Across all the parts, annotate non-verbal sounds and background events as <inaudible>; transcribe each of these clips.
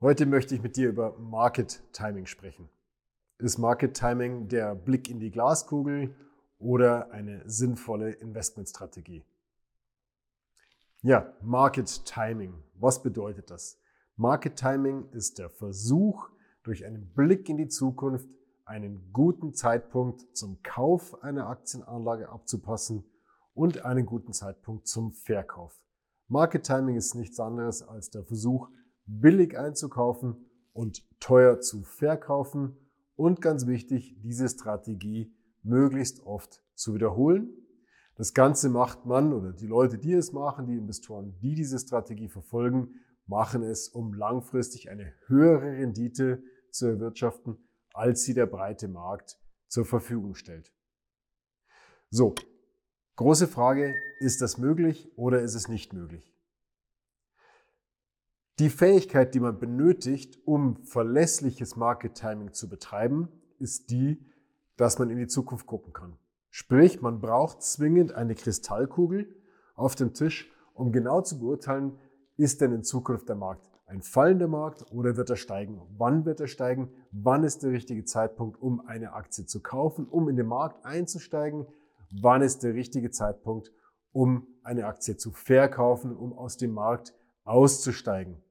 Heute möchte ich mit dir über Market Timing sprechen. Ist Market Timing der Blick in die Glaskugel oder eine sinnvolle Investmentstrategie? Ja, Market Timing. Was bedeutet das? Market Timing ist der Versuch, durch einen Blick in die Zukunft einen guten Zeitpunkt zum Kauf einer Aktienanlage abzupassen und einen guten Zeitpunkt zum Verkauf. Market Timing ist nichts anderes als der Versuch, billig einzukaufen und teuer zu verkaufen und ganz wichtig, diese Strategie möglichst oft zu wiederholen. Das Ganze macht man oder die Leute, die es machen, die Investoren, die diese Strategie verfolgen, machen es, um langfristig eine höhere Rendite zu erwirtschaften, als sie der breite Markt zur Verfügung stellt. So, große Frage, ist das möglich oder ist es nicht möglich? Die Fähigkeit, die man benötigt, um verlässliches Market Timing zu betreiben, ist die, dass man in die Zukunft gucken kann. Sprich, man braucht zwingend eine Kristallkugel auf dem Tisch, um genau zu beurteilen, ist denn in Zukunft der Markt ein fallender Markt oder wird er steigen? Wann wird er steigen? Wann ist der richtige Zeitpunkt, um eine Aktie zu kaufen, um in den Markt einzusteigen? Wann ist der richtige Zeitpunkt, um eine Aktie zu verkaufen, um aus dem Markt auszusteigen?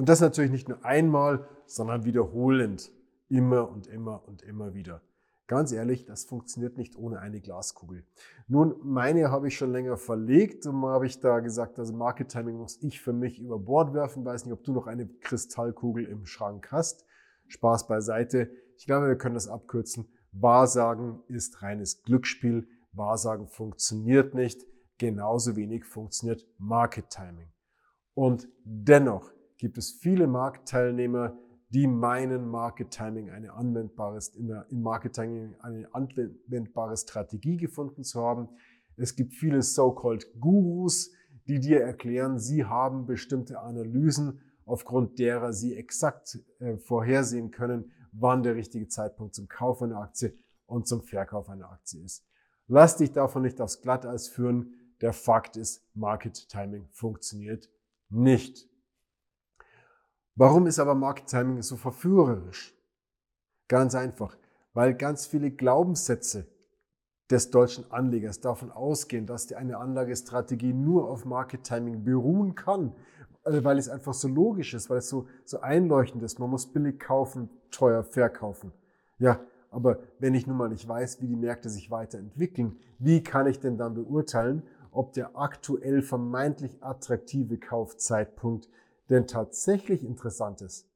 Und das natürlich nicht nur einmal, sondern wiederholend. Immer und immer und immer wieder. Ganz ehrlich, das funktioniert nicht ohne eine Glaskugel. Nun, meine habe ich schon länger verlegt und habe ich da gesagt, also Market Timing muss ich für mich über Bord werfen. Weiß nicht, ob du noch eine Kristallkugel im Schrank hast. Spaß beiseite. Ich glaube, wir können das abkürzen. Wahrsagen ist reines Glücksspiel. Wahrsagen funktioniert nicht. Genauso wenig funktioniert Market Timing. Und dennoch gibt es viele Marktteilnehmer, die meinen, Market Timing eine anwendbares, in der, in Marketing eine anwendbare Strategie gefunden zu haben. Es gibt viele so-called Gurus, die dir erklären, sie haben bestimmte Analysen, aufgrund derer sie exakt äh, vorhersehen können, wann der richtige Zeitpunkt zum Kauf einer Aktie und zum Verkauf einer Aktie ist. Lass dich davon nicht aufs Glatteis führen. Der Fakt ist, Market Timing funktioniert nicht. Warum ist aber Market Timing so verführerisch? Ganz einfach, weil ganz viele Glaubenssätze des deutschen Anlegers davon ausgehen, dass eine Anlagestrategie nur auf Market Timing beruhen kann, äh, weil es einfach so logisch ist, weil es so, so einleuchtend ist. Man muss billig kaufen, teuer verkaufen. Ja, aber wenn ich nun mal nicht weiß, wie die Märkte sich weiterentwickeln, wie kann ich denn dann beurteilen, ob der aktuell vermeintlich attraktive Kaufzeitpunkt denn tatsächlich interessant ist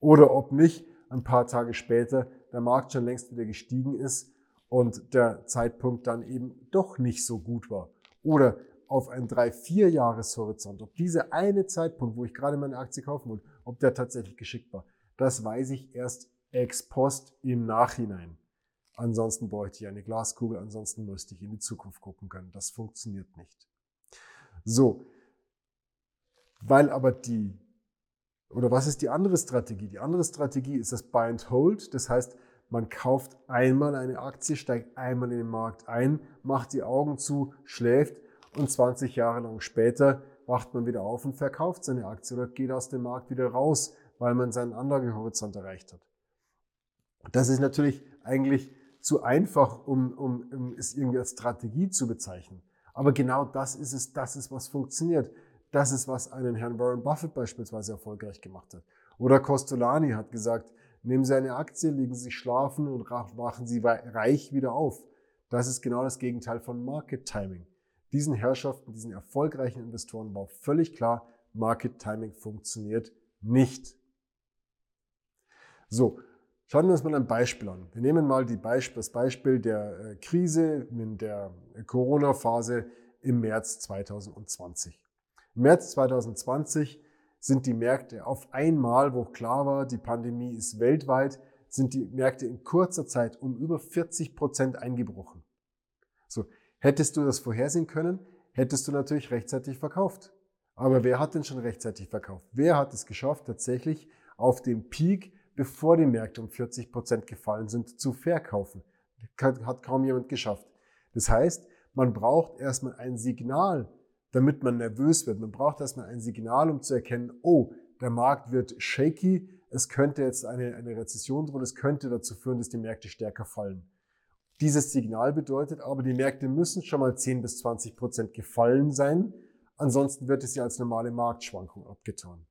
oder ob nicht ein paar Tage später der Markt schon längst wieder gestiegen ist und der Zeitpunkt dann eben doch nicht so gut war. Oder auf einen drei, vier Jahreshorizont, ob dieser eine Zeitpunkt, wo ich gerade meine Aktie kaufen wollte, ob der tatsächlich geschickt war. Das weiß ich erst ex post im Nachhinein. Ansonsten bräuchte ich eine Glaskugel, ansonsten müsste ich in die Zukunft gucken können. Das funktioniert nicht. So, weil aber die, oder was ist die andere Strategie? Die andere Strategie ist das Buy and Hold. Das heißt, man kauft einmal eine Aktie, steigt einmal in den Markt ein, macht die Augen zu, schläft und 20 Jahre lang später wacht man wieder auf und verkauft seine Aktie oder geht aus dem Markt wieder raus, weil man seinen Anlagehorizont erreicht hat. Das ist natürlich eigentlich zu einfach, um, um, um es irgendwie als Strategie zu bezeichnen. Aber genau das ist es, das ist, was funktioniert. Das ist, was einen Herrn Warren Buffett beispielsweise erfolgreich gemacht hat. Oder Costolani hat gesagt, nehmen Sie eine Aktie, legen Sie schlafen und wachen Sie reich wieder auf. Das ist genau das Gegenteil von Market Timing. Diesen Herrschaften, diesen erfolgreichen Investoren war völlig klar, Market Timing funktioniert nicht. So, schauen wir uns mal ein Beispiel an. Wir nehmen mal Beisp das Beispiel der äh, Krise in der Corona-Phase im März 2020. Im März 2020 sind die Märkte auf einmal, wo klar war, die Pandemie ist weltweit, sind die Märkte in kurzer Zeit um über 40 Prozent eingebrochen. So, hättest du das vorhersehen können, hättest du natürlich rechtzeitig verkauft. Aber wer hat denn schon rechtzeitig verkauft? Wer hat es geschafft, tatsächlich auf dem Peak, bevor die Märkte um 40 Prozent gefallen sind, zu verkaufen? Hat kaum jemand geschafft. Das heißt, man braucht erstmal ein Signal, damit man nervös wird. Man braucht erstmal ein Signal, um zu erkennen, oh, der Markt wird shaky, es könnte jetzt eine, eine Rezession drohen, es könnte dazu führen, dass die Märkte stärker fallen. Dieses Signal bedeutet aber, die Märkte müssen schon mal 10 bis 20 Prozent gefallen sein, ansonsten wird es ja als normale Marktschwankung abgetan.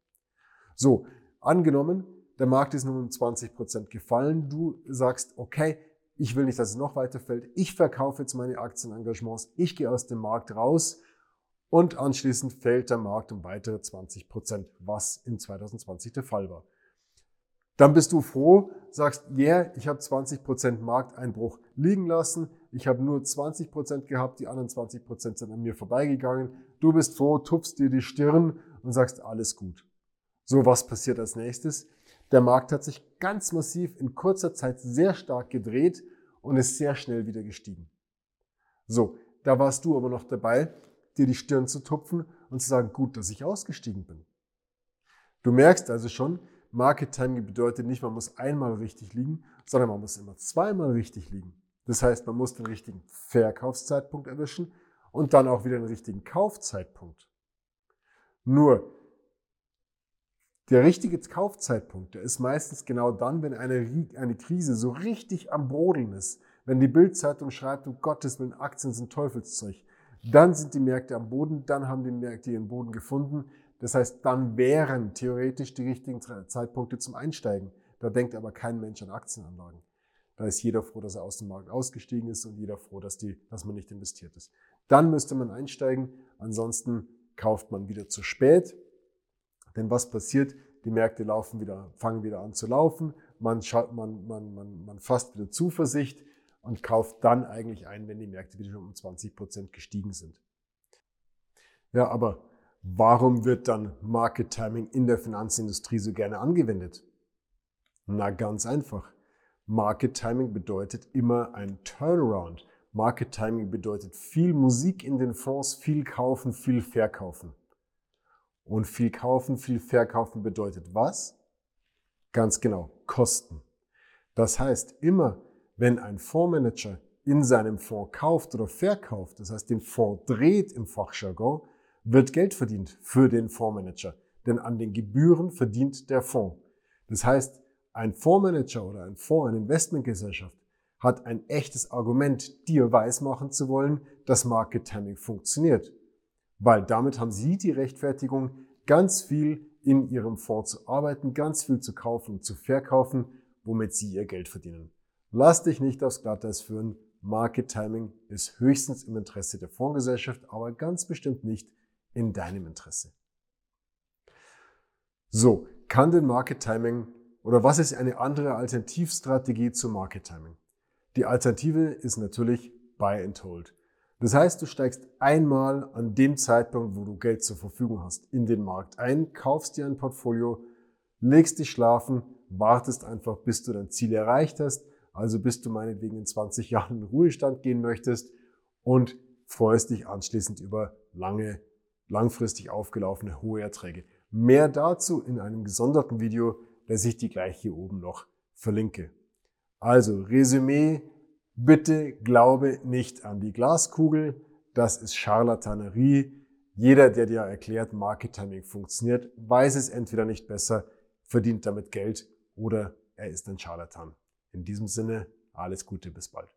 So, angenommen, der Markt ist nun um 20 Prozent gefallen, du sagst, okay, ich will nicht, dass es noch weiter fällt, ich verkaufe jetzt meine Aktienengagements, ich gehe aus dem Markt raus und anschließend fällt der Markt um weitere 20 Prozent, was in 2020 der Fall war. Dann bist du froh, sagst, yeah, ich habe 20 Prozent Markteinbruch liegen lassen, ich habe nur 20 Prozent gehabt, die anderen 20 Prozent sind an mir vorbeigegangen. Du bist froh, tupfst dir die Stirn und sagst, alles gut. So, was passiert als nächstes? Der Markt hat sich ganz massiv in kurzer Zeit sehr stark gedreht und ist sehr schnell wieder gestiegen. So, da warst du aber noch dabei, dir die Stirn zu tupfen und zu sagen, gut, dass ich ausgestiegen bin. Du merkst also schon, Market Timing bedeutet nicht, man muss einmal richtig liegen, sondern man muss immer zweimal richtig liegen. Das heißt, man muss den richtigen Verkaufszeitpunkt erwischen und dann auch wieder den richtigen Kaufzeitpunkt. Nur, der richtige Kaufzeitpunkt, der ist meistens genau dann, wenn eine, eine Krise so richtig am Brodeln ist. Wenn die Bildzeitung schreibt, um Gottes Willen, Aktien sind Teufelszeug. Dann sind die Märkte am Boden, dann haben die Märkte ihren Boden gefunden. Das heißt, dann wären theoretisch die richtigen Zeitpunkte zum Einsteigen. Da denkt aber kein Mensch an Aktienanlagen. Da ist jeder froh, dass er aus dem Markt ausgestiegen ist und jeder froh, dass, die, dass man nicht investiert ist. Dann müsste man einsteigen, ansonsten kauft man wieder zu spät. Denn was passiert? Die Märkte laufen wieder, fangen wieder an zu laufen, man, man, man, man, man fasst wieder Zuversicht und kauft dann eigentlich ein, wenn die Märkte wieder um 20 Prozent gestiegen sind. Ja, aber warum wird dann Market Timing in der Finanzindustrie so gerne angewendet? Na, ganz einfach. Market Timing bedeutet immer ein Turnaround. Market Timing bedeutet viel Musik in den Fonds, viel kaufen, viel verkaufen. Und viel kaufen, viel verkaufen bedeutet was? Ganz genau, Kosten. Das heißt, immer wenn ein Fondsmanager in seinem Fonds kauft oder verkauft, das heißt den Fonds dreht im Fachjargon, wird Geld verdient für den Fondsmanager. Denn an den Gebühren verdient der Fonds. Das heißt, ein Fondsmanager oder ein Fonds, eine Investmentgesellschaft hat ein echtes Argument, dir weismachen zu wollen, dass Market Timing funktioniert. Weil damit haben sie die Rechtfertigung, ganz viel in ihrem Fonds zu arbeiten, ganz viel zu kaufen und zu verkaufen, womit sie ihr Geld verdienen. Lass dich nicht aufs Glatteis führen. Market Timing ist höchstens im Interesse der Fondsgesellschaft, aber ganz bestimmt nicht in deinem Interesse. So, kann denn Market Timing oder was ist eine andere Alternativstrategie zu Market Timing? Die Alternative ist natürlich Buy and Hold. Das heißt, du steigst einmal an dem Zeitpunkt, wo du Geld zur Verfügung hast, in den Markt ein, kaufst dir ein Portfolio, legst dich schlafen, wartest einfach, bis du dein Ziel erreicht hast, also bis du meinetwegen in 20 <laughs> Jahren in Ruhestand gehen möchtest und freust dich anschließend über lange, langfristig aufgelaufene hohe Erträge. Mehr dazu in einem gesonderten Video dass ich die gleich hier oben noch verlinke. Also, Resümee, bitte glaube nicht an die Glaskugel. Das ist Charlatanerie. Jeder, der dir erklärt, Market Timing funktioniert, weiß es entweder nicht besser, verdient damit Geld oder er ist ein Charlatan. In diesem Sinne, alles Gute, bis bald.